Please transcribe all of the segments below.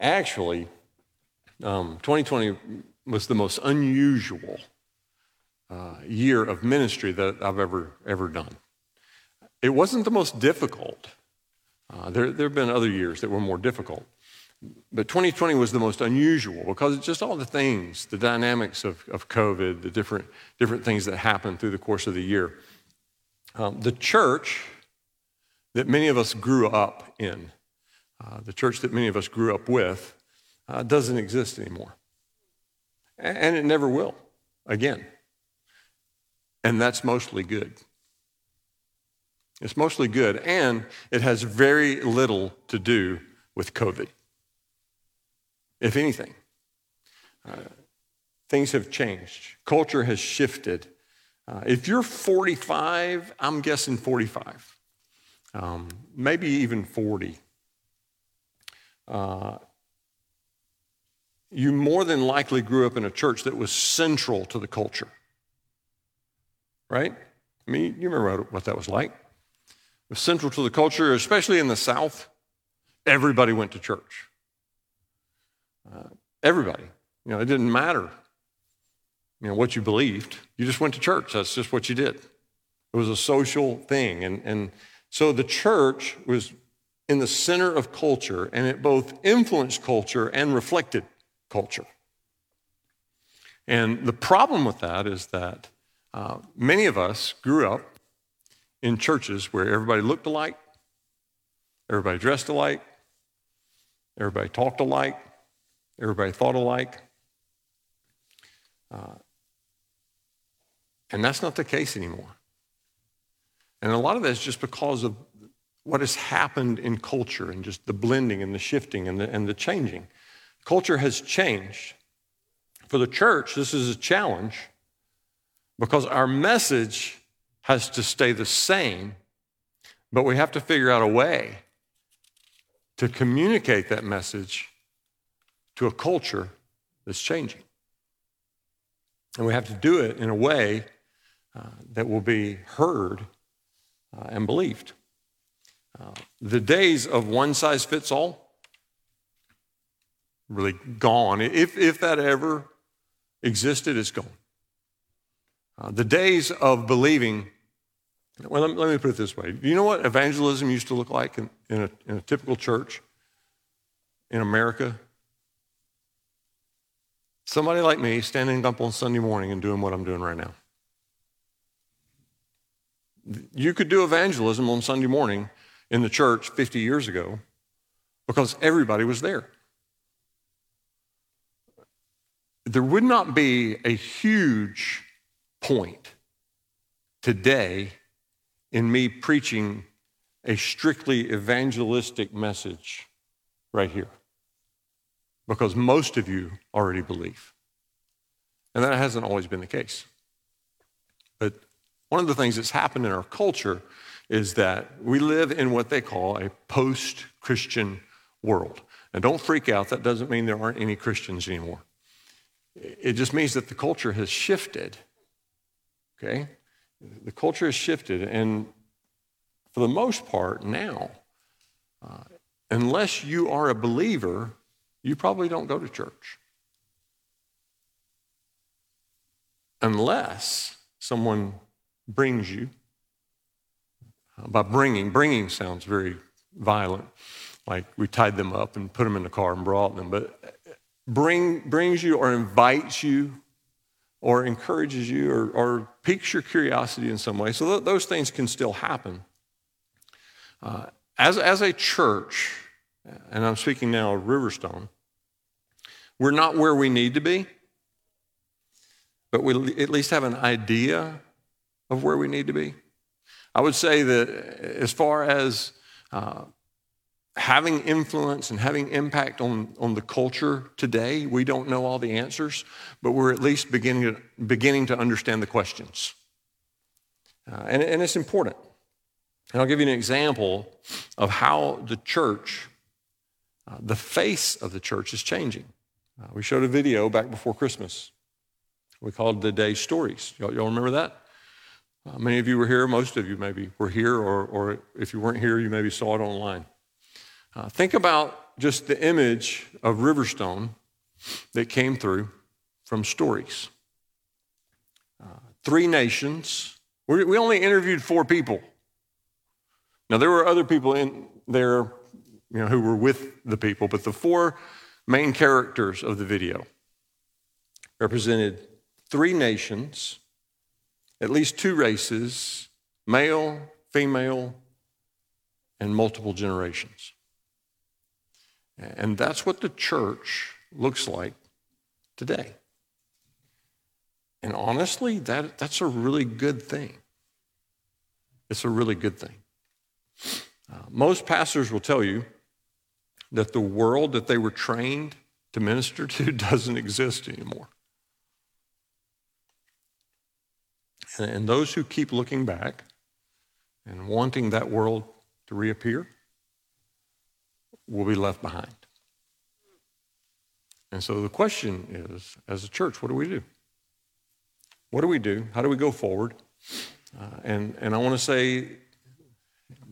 actually, um, 2020 was the most unusual uh, year of ministry that I've ever, ever done. It wasn't the most difficult. Uh, there, there have been other years that were more difficult. But 2020 was the most unusual because it's just all the things, the dynamics of, of COVID, the different, different things that happened through the course of the year. Um, the church that many of us grew up in, uh, the church that many of us grew up with, uh, doesn't exist anymore. And it never will again. And that's mostly good. It's mostly good, and it has very little to do with COVID. If anything, uh, things have changed, culture has shifted. Uh, if you're 45, I'm guessing 45, um, maybe even 40. Uh, you more than likely grew up in a church that was central to the culture. Right? I mean, you remember what that was like. It was central to the culture, especially in the South. Everybody went to church. Uh, everybody. You know, it didn't matter, you know, what you believed. You just went to church. That's just what you did. It was a social thing. And, and so the church was in the center of culture, and it both influenced culture and reflected culture. And the problem with that is that uh, many of us grew up in churches where everybody looked alike, everybody dressed alike, everybody talked alike, everybody thought alike. Uh, and that's not the case anymore. And a lot of that is just because of what has happened in culture and just the blending and the shifting and the, and the changing. Culture has changed. For the church, this is a challenge because our message has to stay the same, but we have to figure out a way to communicate that message to a culture that's changing. And we have to do it in a way uh, that will be heard uh, and believed. The days of one size fits all really gone. If, if that ever existed, it's gone. Uh, the days of believing, well, let me, let me, put it this way. Do you know what evangelism used to look like in, in, a, in a typical church in America? Somebody like me standing up on Sunday morning and doing what I'm doing right now. You could do evangelism on Sunday morning in the church 50 years ago because everybody was there there would not be a huge point today in me preaching a strictly evangelistic message right here because most of you already believe. And that hasn't always been the case. But one of the things that's happened in our culture is that we live in what they call a post Christian world. And don't freak out, that doesn't mean there aren't any Christians anymore. It just means that the culture has shifted. Okay? The culture has shifted, and for the most part now, uh, unless you are a believer, you probably don't go to church. Unless someone brings you. Uh, by bringing, bringing sounds very violent, like we tied them up and put them in the car and brought them. But bring, brings you or invites you or encourages you or, or piques your curiosity in some way. So th- those things can still happen. Uh, as, as a church, and I'm speaking now of Riverstone, we're not where we need to be, but we at least have an idea of where we need to be. I would say that as far as uh, having influence and having impact on, on the culture today. We don't know all the answers, but we're at least beginning to, beginning to understand the questions. Uh, and, and it's important. And I'll give you an example of how the church, uh, the face of the church, is changing. Uh, we showed a video back before Christmas. We called the day stories. Y'all, y'all remember that? Uh, many of you were here. Most of you maybe were here, or, or if you weren't here, you maybe saw it online. Uh, think about just the image of Riverstone that came through from stories. Uh, three nations. We, we only interviewed four people. Now, there were other people in there you know, who were with the people, but the four main characters of the video represented three nations, at least two races, male, female, and multiple generations. And that's what the church looks like today. And honestly, that, that's a really good thing. It's a really good thing. Uh, most pastors will tell you that the world that they were trained to minister to doesn't exist anymore. And, those who keep looking back and wanting that world to reappear will be left behind. And so the question is as a church, what do we do? What do we do? How do we go forward? Uh, and, and I want to say,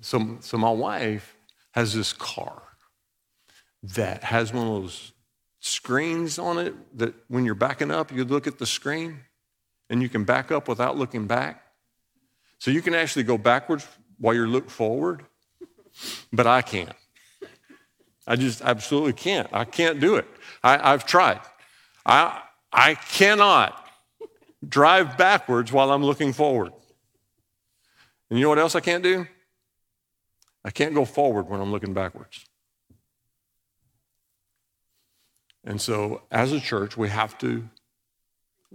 so, so my wife has this car that has one of those screens on it that when you're backing up, you look at the screen and you can back up without looking back. So you can actually go backwards while you look forward, but I can't. I just absolutely can't. I can't do it. I, have tried. I, I cannot drive backwards while I'm looking forward. And you know what else I can't do? I can't go forward when I'm looking backwards. And so, as a church, we have to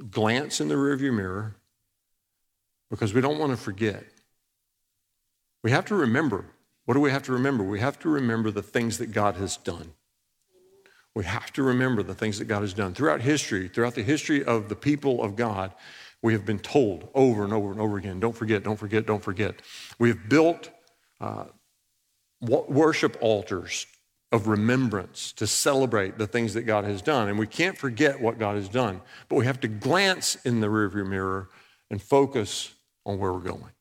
glance in the rearview mirror because we don't want to forget. We have to remember. What do we have to remember? We have to remember the things that God has done. We have to remember the things that God has done. Throughout history, throughout the history of the people of God, we have been told over and over and over again don't forget, don't forget, don't forget. We have built uh, worship altars of remembrance to celebrate the things that God has done. And we can't forget what God has done, but we have to glance in the rearview mirror and focus on where we're going.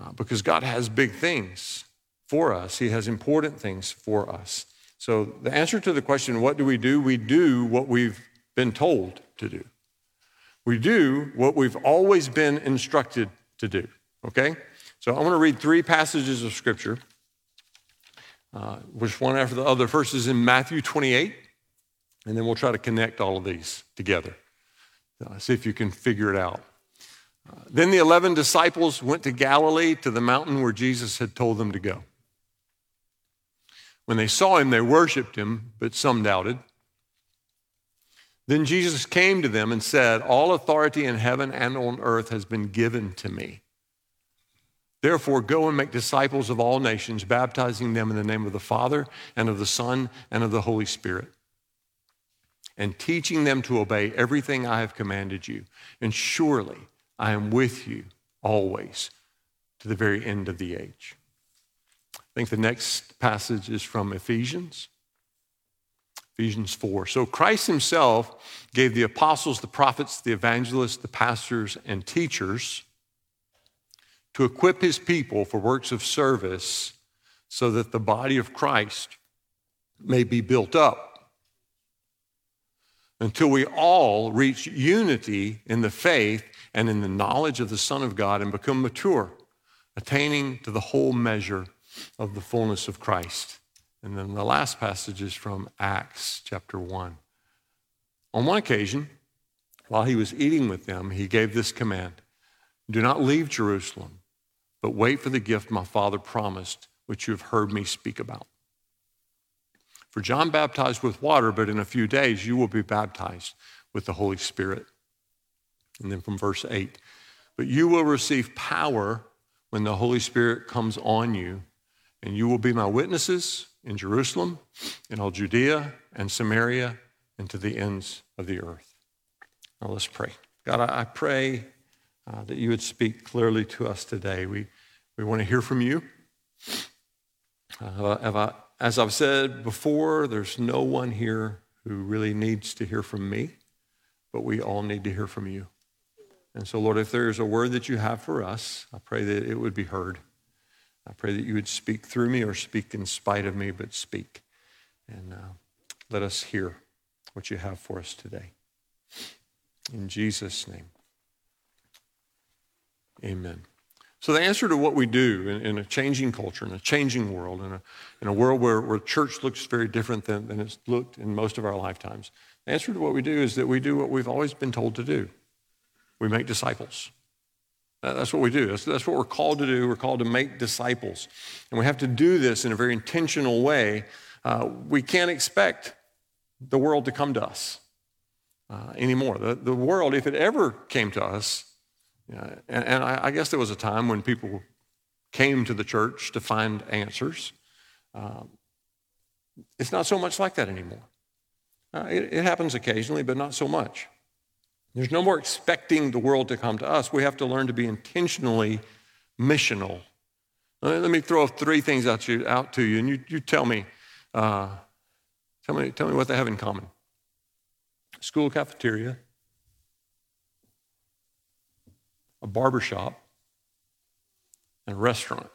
Uh, because God has big things for us, He has important things for us. So, the answer to the question, what do we do? We do what we've been told to do. We do what we've always been instructed to do. Okay? So, I'm going to read three passages of Scripture uh, which one after the other. Is in Matthew 28, and then we'll try to connect all of these together. Uh, see if you can figure it out. Uh, then the 11 disciples went to Galilee to the mountain where Jesus had told them to go. When they saw him, they worshiped him, but some doubted. Then Jesus came to them and said, All authority in heaven and on earth has been given to me. Therefore, go and make disciples of all nations, baptizing them in the name of the Father and of the Son and of the Holy Spirit, and teaching them to obey everything I have commanded you. And surely I am with you always to the very end of the age. I think the next passage is from Ephesians. Ephesians 4. So Christ himself gave the apostles, the prophets, the evangelists, the pastors, and teachers to equip his people for works of service so that the body of Christ may be built up until we all reach unity in the faith and in the knowledge of the Son of God and become mature, attaining to the whole measure of the fullness of Christ. And then the last passage is from Acts chapter 1. On one occasion, while he was eating with them, he gave this command Do not leave Jerusalem but wait for the gift my Father promised, which you have heard me speak about. For John baptized with water, but in a few days you will be baptized with the Holy Spirit. And then from verse 8, but you will receive power when the Holy Spirit comes on you, and you will be my witnesses in Jerusalem, in all Judea and Samaria, and to the ends of the earth. Now let's pray. God, I pray uh, that you would speak clearly to us today. We, we want to hear from you. Uh, as I've said before, there's no one here who really needs to hear from me, but we all need to hear from you. And so, Lord, if there's a word that you have for us, I pray that it would be heard. I pray that you would speak through me or speak in spite of me, but speak. And uh, let us hear what you have for us today. In Jesus' name, amen. So, the answer to what we do in, in, a changing culture, in a changing world, in a, in a world where, where church looks very different than, than it's looked in most of our lifetimes, the answer to what we do is that we do what we've always been told to do we make disciples. That's what we do. That's, that's what we're called to do. We're called to make disciples. And we have to do this in a very intentional way. Uh, we can't expect the world to come to us uh, anymore. The, the world, if it ever came to us, and, and I, I, guess there was a time when people came to the church to find answers. Um, it's not so much like that anymore. Uh, it, it happens occasionally, but not so much. There's no more expecting the world to come to us. We have to learn to be intentionally missional. Let me throw three things out, you, out to you, and you, you tell me, uh, tell me, tell me what they have in common. School cafeteria, a barber shop, and a restaurant.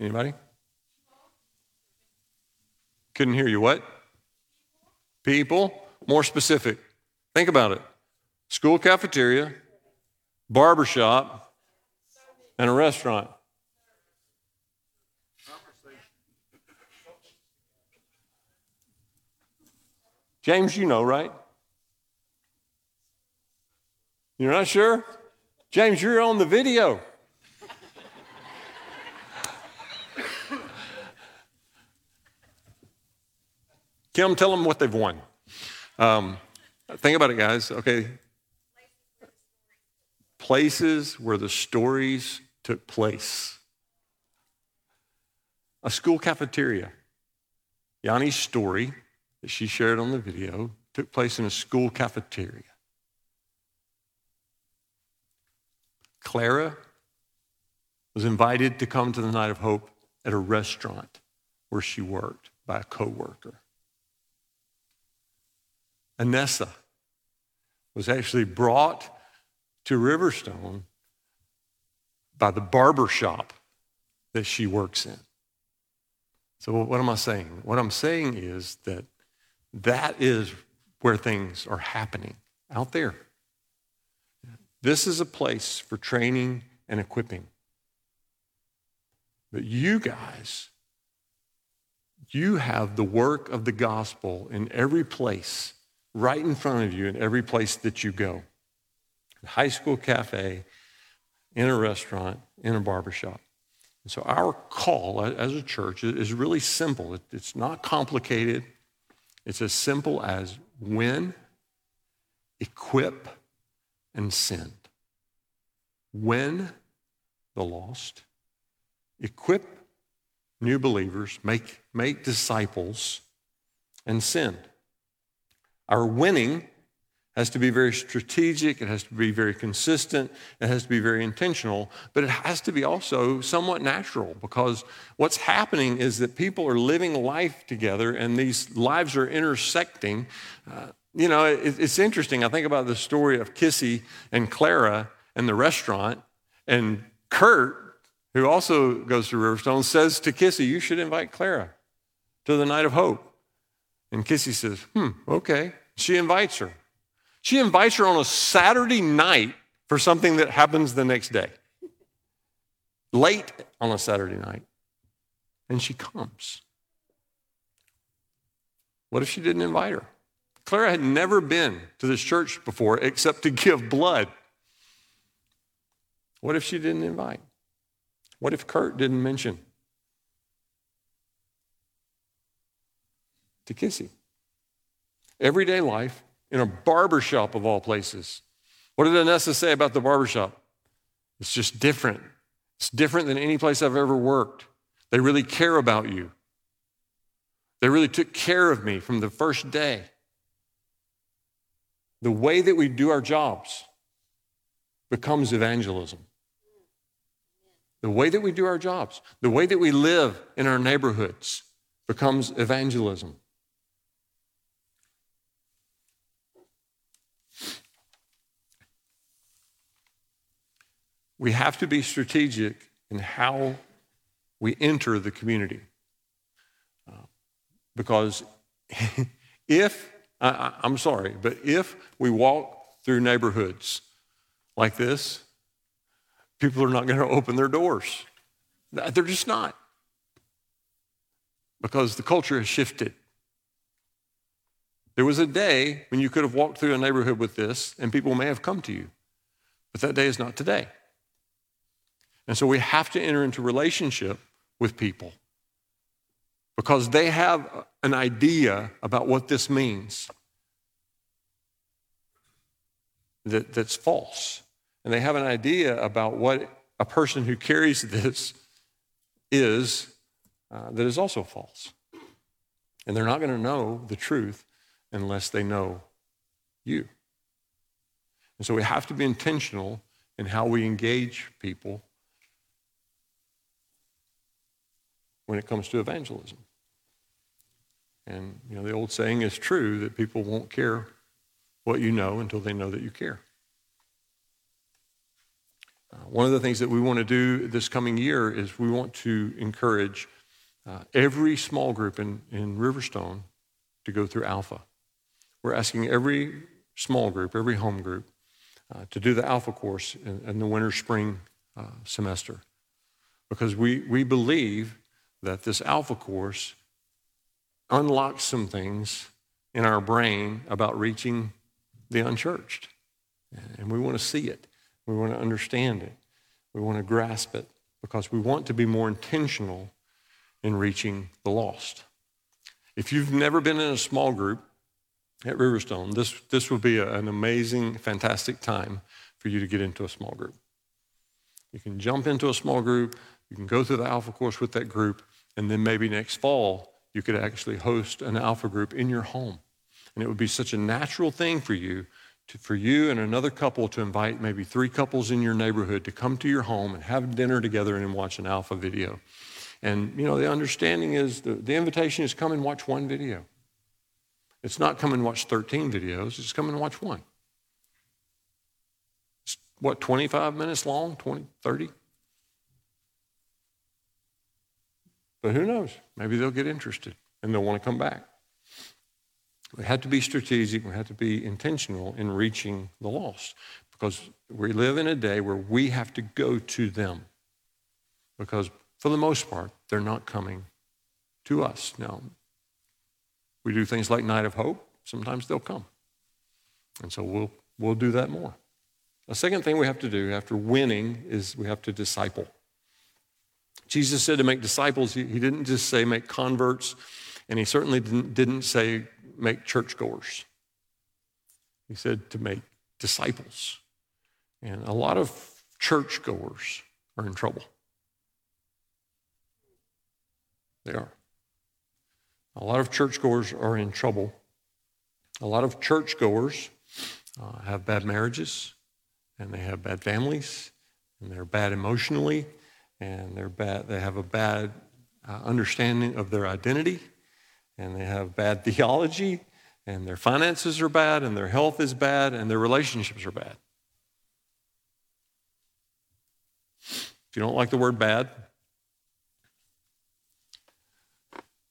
Anybody? Couldn't hear you. What? People more specific. Think about it school cafeteria, barbershop, and a restaurant. James, you know, right? You're not sure? James, you're on the video. Kim, tell them what they've won. Um, think about it, guys. Okay. Places where the stories took place. A school cafeteria. Yanni's story that she shared on the video took place in a school cafeteria. Clara was invited to come to the Night of Hope at a restaurant where she worked by a coworker. Anessa was actually brought to Riverstone by the barber shop that she works in. So, what am I saying? What I'm saying is that that is where things are happening out there. This is a place for training and equipping. But you guys, you have the work of the gospel in every place right in front of you in every place that you go high school cafe, in a restaurant, in a barbershop. And so our call as a church is really simple. It's not complicated. It's as simple as win, equip, and send. When the lost, equip new believers, make, make disciples, and send. Our winning has to be very strategic, it has to be very consistent, it has to be very intentional, but it has to be also somewhat natural because what's happening is that people are living life together and these lives are intersecting. Uh, you know, it, it's interesting. I think about the story of Kissy and Clara and the restaurant, and Kurt, who also goes to Riverstone, says to Kissy, You should invite Clara to the night of hope. And Kissy says, hmm, okay. She invites her. She invites her on a Saturday night for something that happens the next day. Late on a Saturday night. And she comes. What if she didn't invite her? Clara had never been to this church before except to give blood. What if she didn't invite? What if Kurt didn't mention? To Kissy. Everyday life in a barber shop of all places. What did Anessa say about the barber shop? It's just different. It's different than any place I've ever worked. They really care about you. They really took care of me from the first day. The way that we do our jobs becomes evangelism. The way that we do our jobs, the way that we live in our neighborhoods becomes evangelism. we have to be strategic in how we enter the community. Uh, because if, I, I'm sorry, but if we walk through neighborhoods like this, people are not going to open their doors. They're just not. Because the culture has shifted. There was a day when you could have walked through a neighborhood with this and people may have come to you, but that day is not today. And so we have to enter into relationship with people because they have an idea about what this means that, that's false. And they have an idea about what a person who carries this is uh, that is also false. And they're not going to know the truth unless they know you. And so we have to be intentional in how we engage people when it comes to evangelism. And you know, the old saying is true that people won't care what you know until they know that you care. Uh, one of the things that we want to do this coming year is we want to encourage uh, every small group in, in Riverstone to go through Alpha. We're asking every small group, every home group, uh, to do the Alpha course in, in the winter spring uh, semester. Because we, we believe that this Alpha course unlocks some things in our brain about reaching the unchurched. And we want to see it. We want to understand it. We want to grasp it because we want to be more intentional in reaching the lost. If you've never been in a small group at Riverstone, this, this will be a, an amazing, fantastic time for you to get into a small group. You can jump into a small group, you can go through the Alpha course with that group, and then maybe next fall, you could actually host an Alpha group in your home. And it would be such a natural thing for you to, for you and another couple to invite maybe three couples in your neighborhood to come to your home and have dinner together and watch an alpha video. And, you know, the understanding is the, the invitation is come and watch one video. It's not come and watch 13 videos, it's come and watch one. It's, what, 25 minutes long? 20, 30? But who knows? Maybe they'll get interested and they'll want to come back. We have to be strategic, we have to be intentional in reaching the lost because we live in a day where we have to go to them because for the most part, they're not coming to us. Now, we do things like Night of Hope, sometimes they'll come. And so we'll, we'll do that more. The second thing we have to do after winning is we have to disciple. Jesus said to make disciples, he, didn't just say make converts, and he certainly didn't, didn't say make churchgoers. He said to make disciples. And a lot of churchgoers are in trouble. They are. A lot of churchgoers are in trouble. A lot of churchgoers uh, have bad marriages, and they have bad families, and they're bad emotionally, and they're bad. They have a bad uh, understanding of their identity, and they have bad theology, and their finances are bad, and their health is bad, and their relationships are bad. If you don't like the word bad,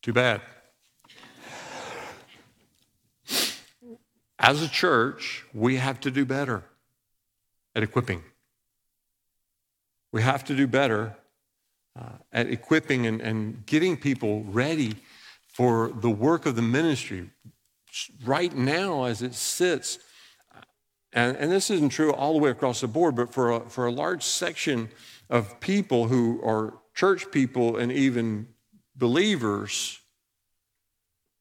too bad. As a church, we have to do better at equipping. We have to do better uh, at equipping and, and getting people ready for the work of the ministry right now as it sits. And, and this isn't true all the way across the board, but for a, for a large section of people who are church people and even believers,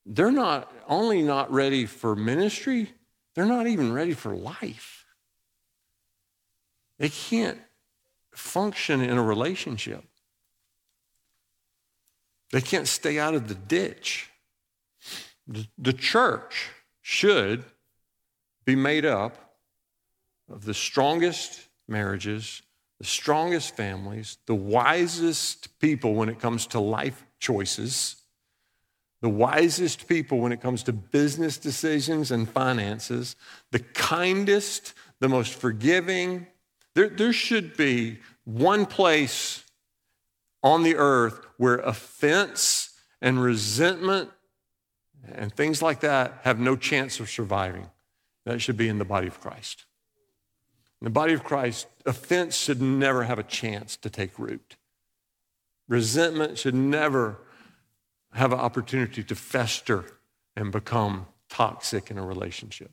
they're not only not ready for ministry, they're not even ready for life. They can't function in a relationship. They can't stay out of the ditch. The church should be made up of the strongest marriages, the strongest families, the wisest people when it comes to life choices, the wisest people when it comes to business decisions and finances, the kindest, the most forgiving. There, there should be one place on the earth where offense and resentment and things like that have no chance of surviving. That should be in the body of Christ. In the body of Christ, offense should never have a chance to take root. Resentment should never have an opportunity to fester and become toxic in a relationship.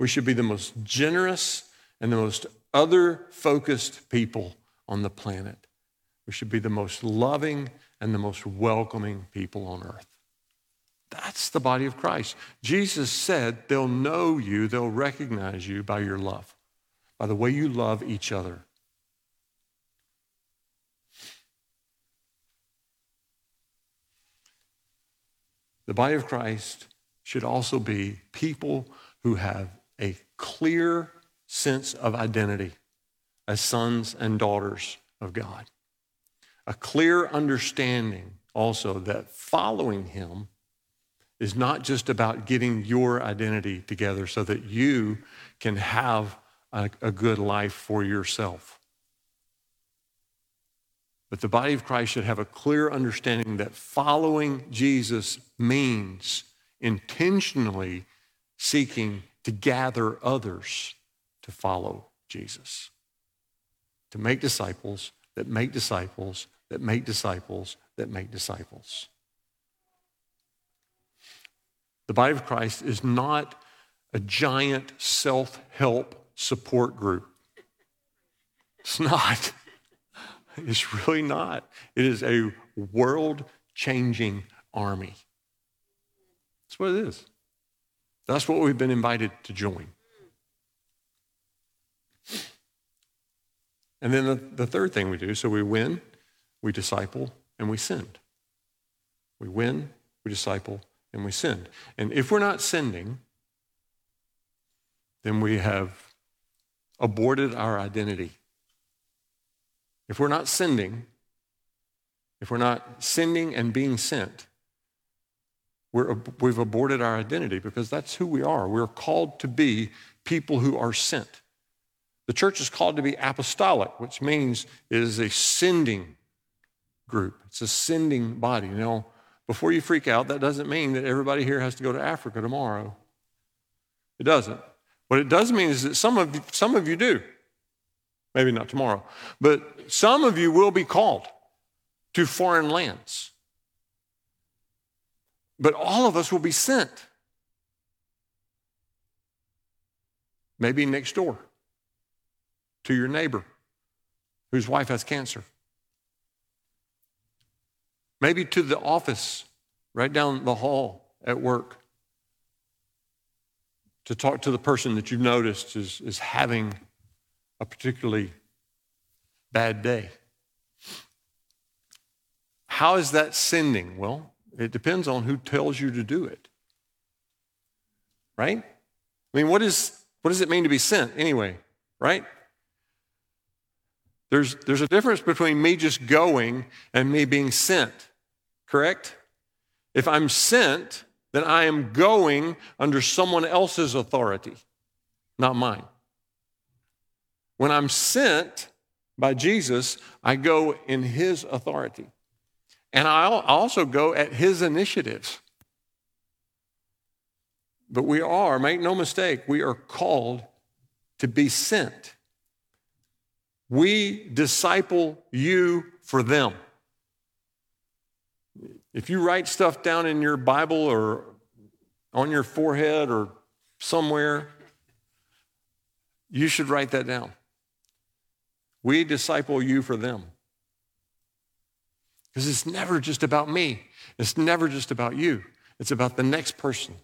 We should be the most generous and the most other focused people on the planet. We should be the most loving and the most welcoming people on earth. That's the body of Christ. Jesus said they'll know you, they'll recognize you by your love, by the way you love each other. The body of Christ should also be people who have a clear sense of identity as sons and daughters of God. A clear understanding also that following Him is not just about getting your identity together so that you can have a, a, good life for yourself. But the body of Christ should have a clear understanding that following Jesus means intentionally seeking to gather others to follow Jesus, to make disciples that make disciples that make disciples that make disciples. The body of Christ is not a giant self help support group. It's not. It's really not. It is a world changing army. That's what it is. That's what we've been invited to join. And then the, the third thing we do so we win, we disciple, and we send. We win, we disciple, and we send. And if we're not sending, then we have aborted our identity. If we're not sending, if we're not sending and being sent, we're, we've aborted our identity because that's who we are. We're called to be people who are sent. The church is called to be apostolic, which means it is a sending group. It's a sending body. Know, before you freak out, that doesn't mean that everybody here has to go to Africa tomorrow. It doesn't. What it does mean is that some of some of you do. Maybe not tomorrow, but some of you will be called to foreign lands. But all of us will be sent. Maybe next door to your neighbor whose wife has cancer. Maybe to the office right down the hall at work to talk to the person that you've noticed is, is having a particularly bad day. How is that sending? Well, it depends on who tells you to do it. Right? I mean, what, is, what does it mean to be sent anyway? Right? There's, there's a difference between me just going and me being sent, correct? If I'm sent, then I am going under someone else's authority, not mine. When I'm sent by Jesus, I go in his authority. And I also go at his initiatives. But we are, make no mistake, we are called to be sent. We disciple you for them. If you write stuff down in your Bible or on your forehead or somewhere, you should write that down. We disciple you for them. Because it's never just about me, it's never just about you. It's about the next person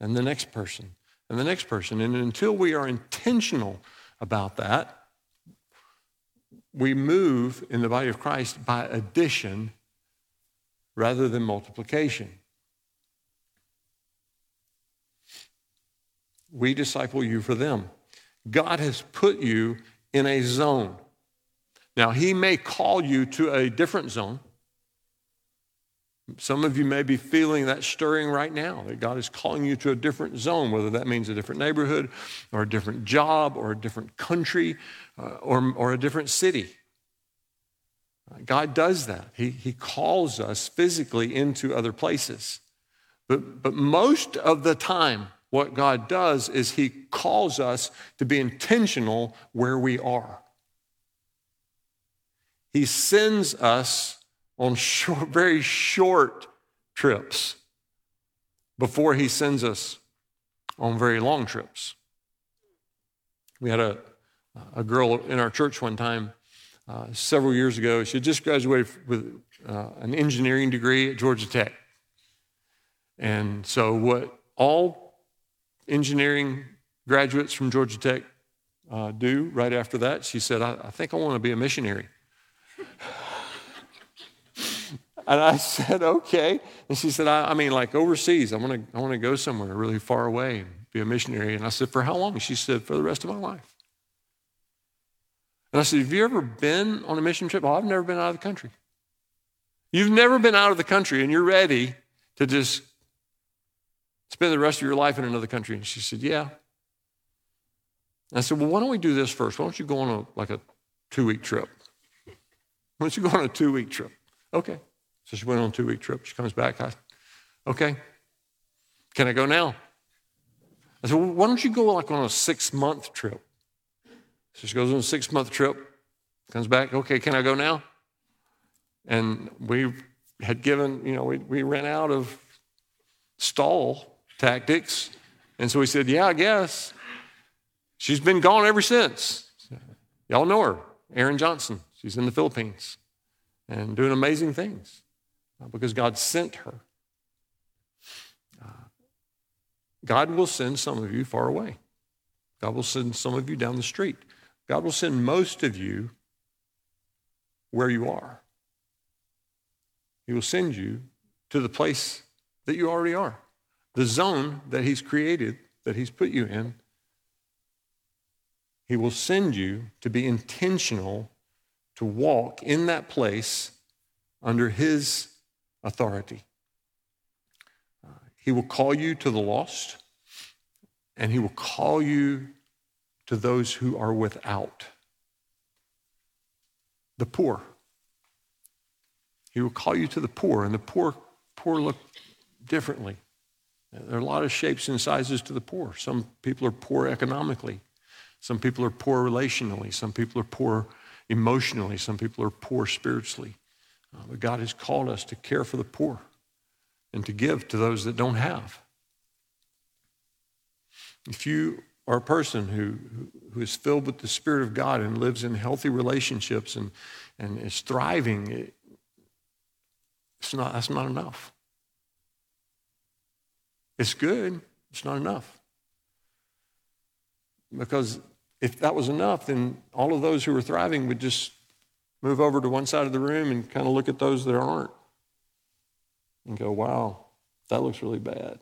and the next person and the next person. And until we are intentional about that, we move in the body of Christ by addition rather than multiplication. We disciple you for them. God has put you in a zone. Now, He may call you to a different zone. Some of you may be feeling that stirring right now, that God is calling you to a different zone, whether that means a different neighborhood or a different job or a different country uh, or, or a different city. God does that. He, he calls us physically into other places. But, but most of the time, what God does is He calls us to be intentional where we are. He sends us on short, very short trips before He sends us on very long trips. We had a, a girl in our church one time uh, several years ago. She had just graduated with uh, an engineering degree at Georgia Tech. And so, what all engineering graduates from Georgia Tech uh, do right after that, she said, I, I think I want to be a missionary. And I said, okay. And she said, I, I mean, like overseas, I want to I want to go somewhere really far away and be a missionary. And I said, for how long? She said, for the rest of my life. And I said, Have you ever been on a mission trip? Well, I've never been out of the country. You've never been out of the country and you're ready to just spend the rest of your life in another country. And she said, Yeah. And I said, Well, why don't we do this first? Why don't you go on a like a two-week trip? Why don't you go on a two-week trip? Okay. So she went on a two-week trip. She comes back. I, okay. Can I go now? I said, well, why don't you go like on a six-month trip? So she goes on a six month trip, comes back, okay, can I go now? And we had given, you know, we, we ran out of stall tactics. And so we said, yeah, I guess. She's been gone ever since. Y'all know her, Erin Johnson. She's in the Philippines and doing amazing things because God sent her. Uh, God will send some of you far away. God will send some of you down the street. God will send most of you where you are. He will send you to the place that you already are, the zone that He's created, that He's put you in. He will send you to be intentional to walk in that place under His authority. Uh, he will call you to the lost, and He will call you to those who are without, the poor. He will call you to the poor, and the poor, poor look differently. There are a lot of shapes and sizes to the poor. Some people are poor economically. Some people are poor relationally. Some people are poor emotionally. Some people are poor spiritually. Uh, but God has called us to care for the poor and to give to those that don't have. If you are a person who, who is filled with the Spirit of God and lives in healthy relationships and, and is thriving, it, it's not, that's not enough. It's good, it's not enough. Because if that was enough, then all of those who are thriving would just move over to one side of the room and kind of look at those that aren't and go, wow, that looks really bad.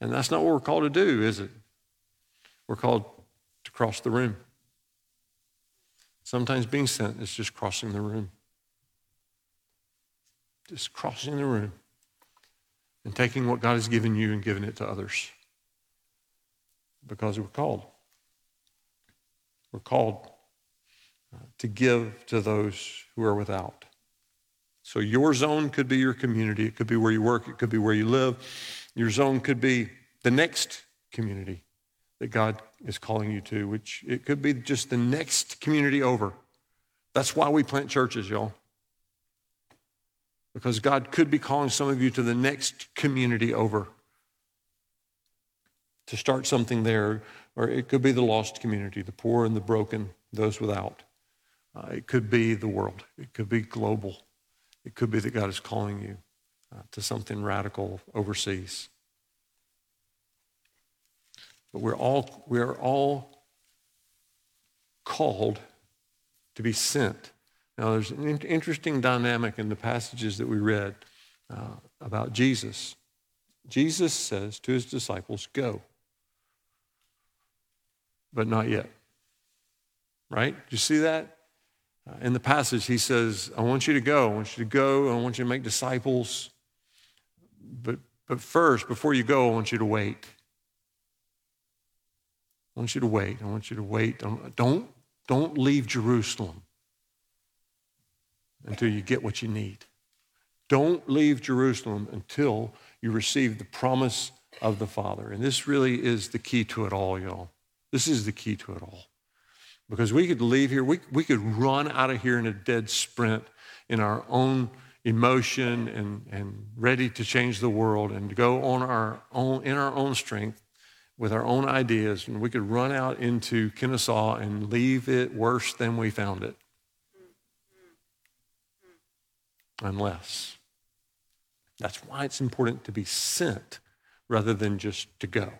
And that's not what we're called to do, is it? We're called to cross the room. Sometimes being sent is just crossing the room. Just crossing the room and taking what God has given you and giving it to others. Because we're called. We're called to give to those who are without. So your zone could be your community. It could be where you work. It could be where you live. Your zone could be the next community that God is calling you to, which it could be just the next community over. That's why we plant churches, y'all. Because God could be calling some of you to the next community over to start something there, or it could be the lost community, the poor and the broken, those without. Uh, it could be the world, it could be global. It could be that God is calling you uh, to something radical overseas. But we're all, we're all called to be sent. Now, there's an interesting dynamic in the passages that we read uh, about Jesus. Jesus says to his disciples, Go. But not yet. Right? Do you see that? Uh, in the passage, he says, I want you to go. I want you to go. I want you to make disciples. But, but first, before you go, I want you to wait. I want you to wait. I want you to wait. Don't, don't leave Jerusalem until you get what you need. Don't leave Jerusalem until you receive the promise of the Father. And this really is the key to it all, y'all. This is the key to it all. Because we could leave here, we, we could run out of here in a dead sprint in our own emotion and, and ready to change the world and go on our own in our own strength with our own ideas and we could run out into Kennesaw and leave it worse than we found it. Unless. That's why it's important to be sent rather than just to go.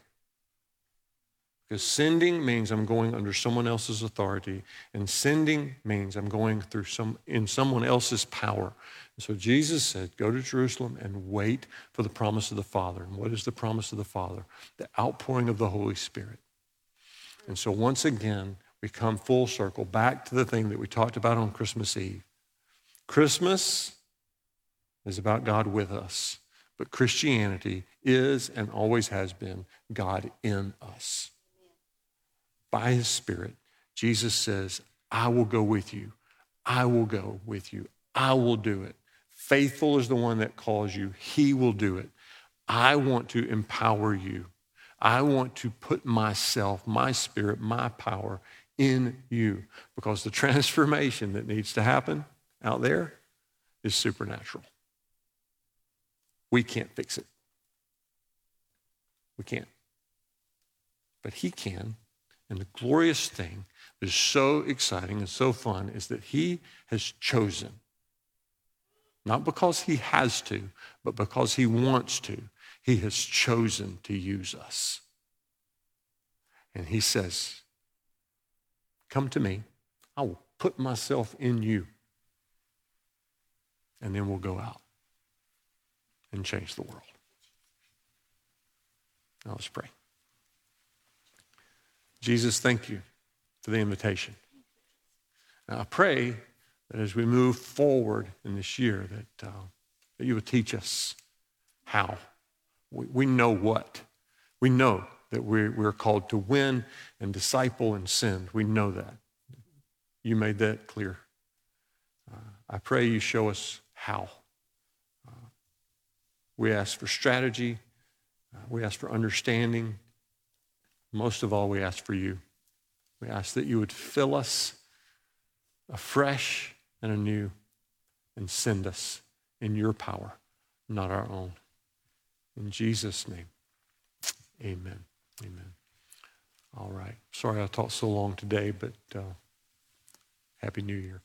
Because sending means I'm going under someone else's authority, and sending means I'm going through some in someone else's power. And so Jesus said, Go to Jerusalem and wait for the promise of the Father. And what is the promise of the Father? The outpouring of the Holy Spirit. And so once again, we come full circle back to the thing that we talked about on Christmas Eve. Christmas is about God with us, but Christianity is and always has been God in us by his Spirit, Jesus says, I will go with you. I will go with you. I will do it. Faithful is the one that calls you. He will do it. I want to empower you. I want to put myself, my spirit, my power in you because the transformation that needs to happen out there is supernatural. We can't fix it. We can't. But He can and the glorious thing that is so exciting and so fun is that he has chosen, not because he has to, but because he wants to, he has chosen to use us. And he says, Come to me. I will put myself in you. And then we'll go out and change the world. Now let's pray. Jesus, thank you for the invitation. Now, I pray that as we move forward in this year, that, uh, that you would teach us how. We, we know what. We know that we're, we're called to win and disciple and send. We know that. You made that clear. Uh, I pray you show us how. Uh, we ask for strategy. Uh, we ask for understanding. Most of all, we ask for you. We ask that you would fill us afresh and anew and send us in your power, not our own. In Jesus' name, amen. Amen. All right. Sorry I talked so long today, but uh, Happy New Year.